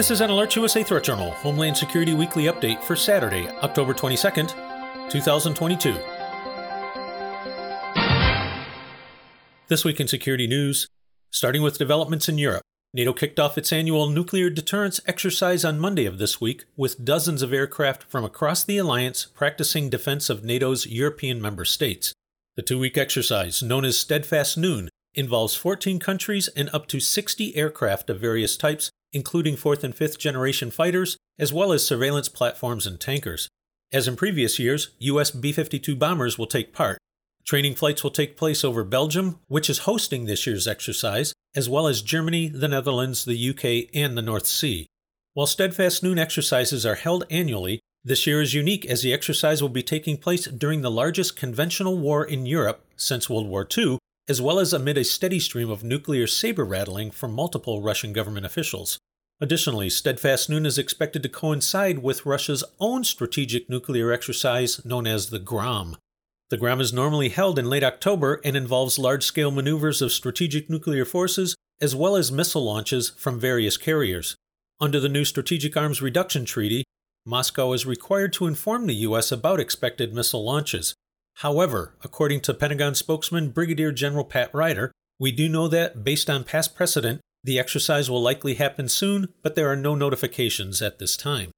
This is an Alert USA Threat Journal Homeland Security Weekly Update for Saturday, October 22nd, 2022. This week in security news, starting with developments in Europe. NATO kicked off its annual nuclear deterrence exercise on Monday of this week, with dozens of aircraft from across the alliance practicing defense of NATO's European member states. The two week exercise, known as Steadfast Noon, involves 14 countries and up to 60 aircraft of various types, including fourth and fifth generation fighters, as well as surveillance platforms and tankers. As in previous years, U.S. B 52 bombers will take part. Training flights will take place over Belgium, which is hosting this year's exercise, as well as Germany, the Netherlands, the UK, and the North Sea. While Steadfast Noon exercises are held annually, this year is unique as the exercise will be taking place during the largest conventional war in Europe since World War II, as well as amid a steady stream of nuclear saber rattling from multiple Russian government officials. Additionally, Steadfast Noon is expected to coincide with Russia's own strategic nuclear exercise known as the GROM. The GROM is normally held in late October and involves large scale maneuvers of strategic nuclear forces as well as missile launches from various carriers. Under the new Strategic Arms Reduction Treaty, Moscow is required to inform the U.S. about expected missile launches. However, according to Pentagon spokesman Brigadier General Pat Ryder, we do know that, based on past precedent, the exercise will likely happen soon, but there are no notifications at this time.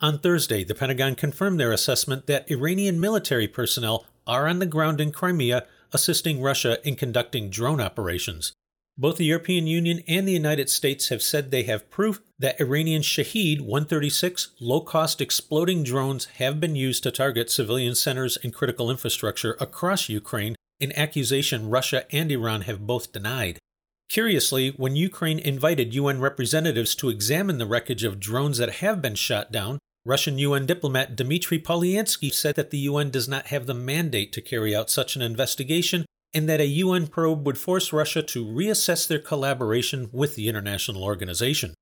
On Thursday, the Pentagon confirmed their assessment that Iranian military personnel are on the ground in Crimea assisting Russia in conducting drone operations. Both the European Union and the United States have said they have proof that Iranian Shahed 136 low cost exploding drones have been used to target civilian centers and critical infrastructure across Ukraine, an accusation Russia and Iran have both denied. Curiously, when Ukraine invited UN representatives to examine the wreckage of drones that have been shot down, Russian UN diplomat Dmitry Polyansky said that the UN does not have the mandate to carry out such an investigation and that a UN probe would force Russia to reassess their collaboration with the international organization.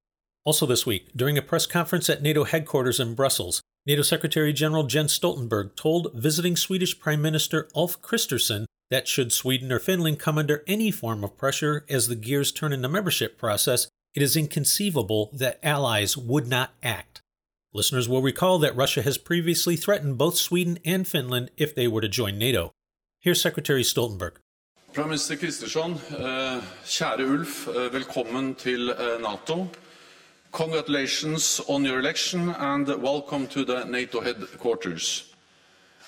Also, this week, during a press conference at NATO headquarters in Brussels, NATO Secretary General Jens Stoltenberg told visiting Swedish Prime Minister Ulf Kristersson that should Sweden or Finland come under any form of pressure as the gears turn in the membership process, it is inconceivable that allies would not act. Listeners will recall that Russia has previously threatened both Sweden and Finland if they were to join NATO. Here's Secretary Stoltenberg. Prime Minister Kristersson, uh, kjære Ulf, uh, velkommen til uh, NATO. Congratulations on your election and welcome to the NATO headquarters.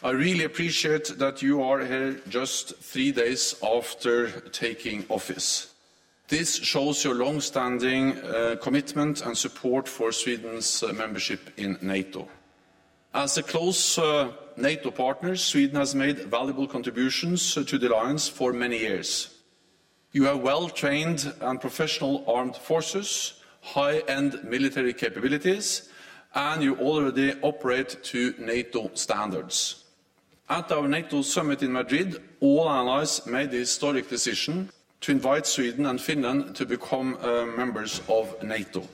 I really appreciate that you are here just three days after taking office. This shows your long-standing uh, commitment and support for Sweden's uh, membership in NATO. As a close uh, NATO partner, Sweden has made valuable contributions to the alliance for many years. You have well-trained and professional armed forces, high-end military capabilities, and you already operate to NATO standards. At our NATO summit in Madrid, all allies made the historic decision to invite Sweden and Finland to become uh, members of NATO.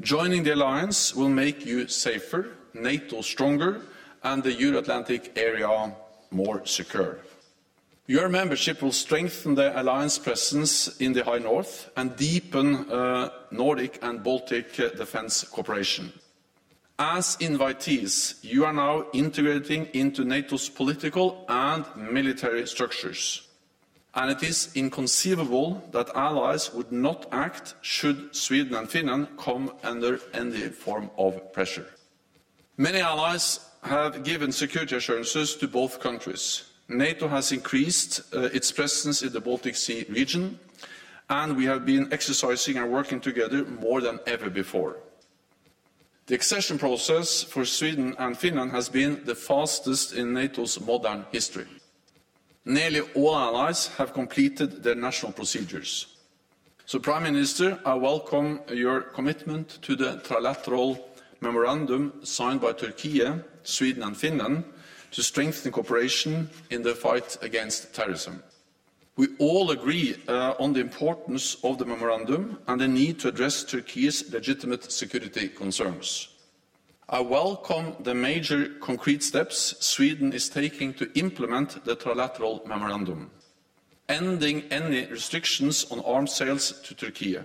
Joining the alliance will make you safer, NATO stronger, and the Euro-Atlantic area more secure. Your membership will strengthen the alliance presence in the High North and deepen uh, Nordic and Baltic uh, defence cooperation. As invitees, you are now integrating into NATO's political and military structures and it is inconceivable that allies would not act should Sweden and Finland come under any form of pressure. Many allies have given security assurances to both countries. NATO has increased uh, its presence in the Baltic Sea region, and we have been exercising and working together more than ever before. The accession process for Sweden and Finland has been the fastest in NATO's modern history. Nearly all allies have completed their national procedures. So, Prime Minister, I welcome your commitment to the trilateral memorandum signed by Turkey, Sweden and Finland to strengthen cooperation in the fight against terrorism. We all agree uh, on the importance of the memorandum and the need to address Turkey's legitimate security concerns. I welcome the major concrete steps Sweden is taking to implement the trilateral memorandum, ending any restrictions on arms sales to Turkey,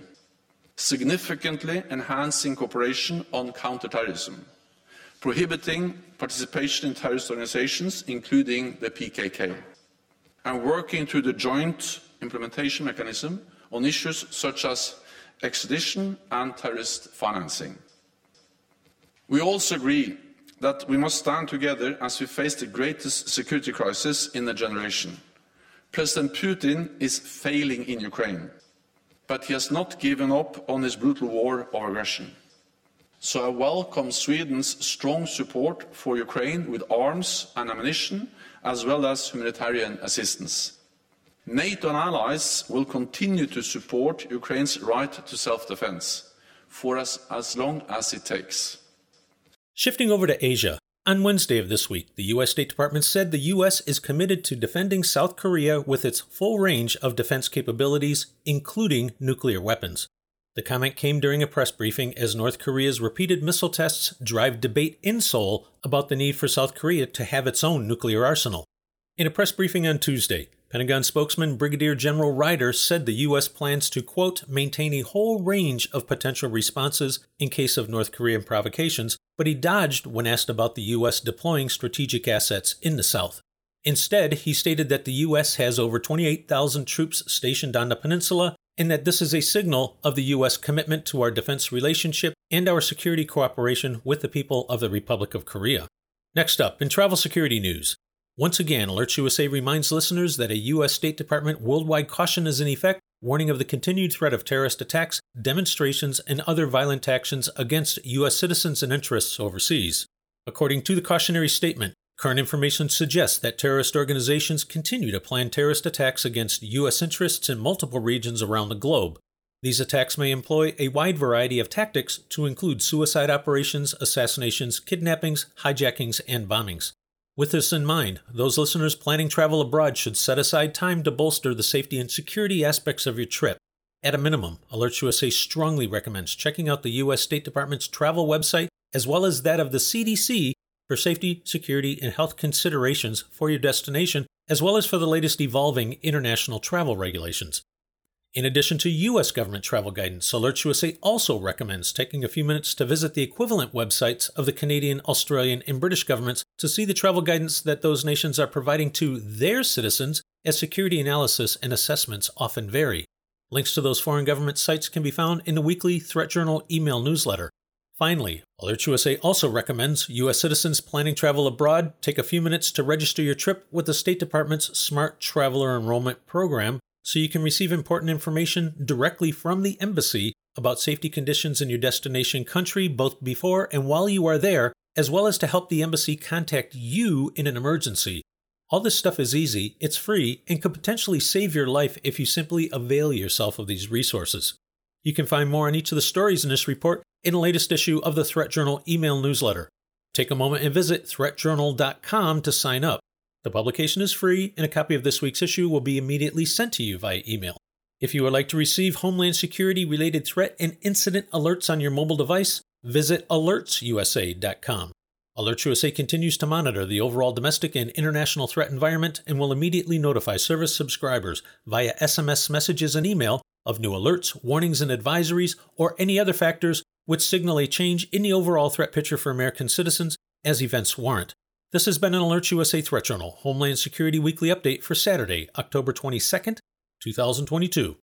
significantly enhancing cooperation on counterterrorism, prohibiting participation in terrorist organizations, including the PKK, and working through the joint implementation mechanism on issues such as extradition and terrorist financing. We also agree that we must stand together as we face the greatest security crisis in a generation. President Putin is failing in Ukraine, but he has not given up on his brutal war of aggression. So I welcome Sweden's strong support for Ukraine with arms and ammunition, as well as humanitarian assistance. NATO and allies will continue to support Ukraine's right to self defense for as, as long as it takes. Shifting over to Asia, on Wednesday of this week, the U.S. State Department said the U.S. is committed to defending South Korea with its full range of defense capabilities, including nuclear weapons. The comment came during a press briefing as North Korea's repeated missile tests drive debate in Seoul about the need for South Korea to have its own nuclear arsenal. In a press briefing on Tuesday, Pentagon spokesman Brigadier General Ryder said the U.S. plans to, quote, maintain a whole range of potential responses in case of North Korean provocations, but he dodged when asked about the U.S. deploying strategic assets in the South. Instead, he stated that the U.S. has over 28,000 troops stationed on the peninsula and that this is a signal of the U.S. commitment to our defense relationship and our security cooperation with the people of the Republic of Korea. Next up, in travel security news, once again, Alerts USA reminds listeners that a U.S. State Department worldwide caution is in effect, warning of the continued threat of terrorist attacks, demonstrations, and other violent actions against U.S. citizens and interests overseas. According to the cautionary statement, current information suggests that terrorist organizations continue to plan terrorist attacks against U.S. interests in multiple regions around the globe. These attacks may employ a wide variety of tactics to include suicide operations, assassinations, kidnappings, hijackings, and bombings. With this in mind, those listeners planning travel abroad should set aside time to bolster the safety and security aspects of your trip. At a minimum, Alerts USA strongly recommends checking out the U.S. State Department's travel website as well as that of the CDC for safety, security, and health considerations for your destination, as well as for the latest evolving international travel regulations. In addition to U.S. government travel guidance, Alerts USA also recommends taking a few minutes to visit the equivalent websites of the Canadian, Australian, and British governments to see the travel guidance that those nations are providing to their citizens, as security analysis and assessments often vary. Links to those foreign government sites can be found in the weekly Threat Journal email newsletter. Finally, Alerts USA also recommends U.S. citizens planning travel abroad take a few minutes to register your trip with the State Department's Smart Traveler Enrollment Program so you can receive important information directly from the embassy about safety conditions in your destination country both before and while you are there, as well as to help the embassy contact you in an emergency. All this stuff is easy, it's free, and could potentially save your life if you simply avail yourself of these resources. You can find more on each of the stories in this report in the latest issue of the Threat Journal email newsletter. Take a moment and visit threatjournal.com to sign up. The publication is free, and a copy of this week's issue will be immediately sent to you via email. If you would like to receive Homeland Security related threat and incident alerts on your mobile device, visit alertsusa.com. Alerts USA continues to monitor the overall domestic and international threat environment and will immediately notify service subscribers via SMS messages and email of new alerts, warnings, and advisories, or any other factors which signal a change in the overall threat picture for American citizens as events warrant. This has been an Alert USA Threat Journal Homeland Security Weekly Update for Saturday, October 22nd, 2022.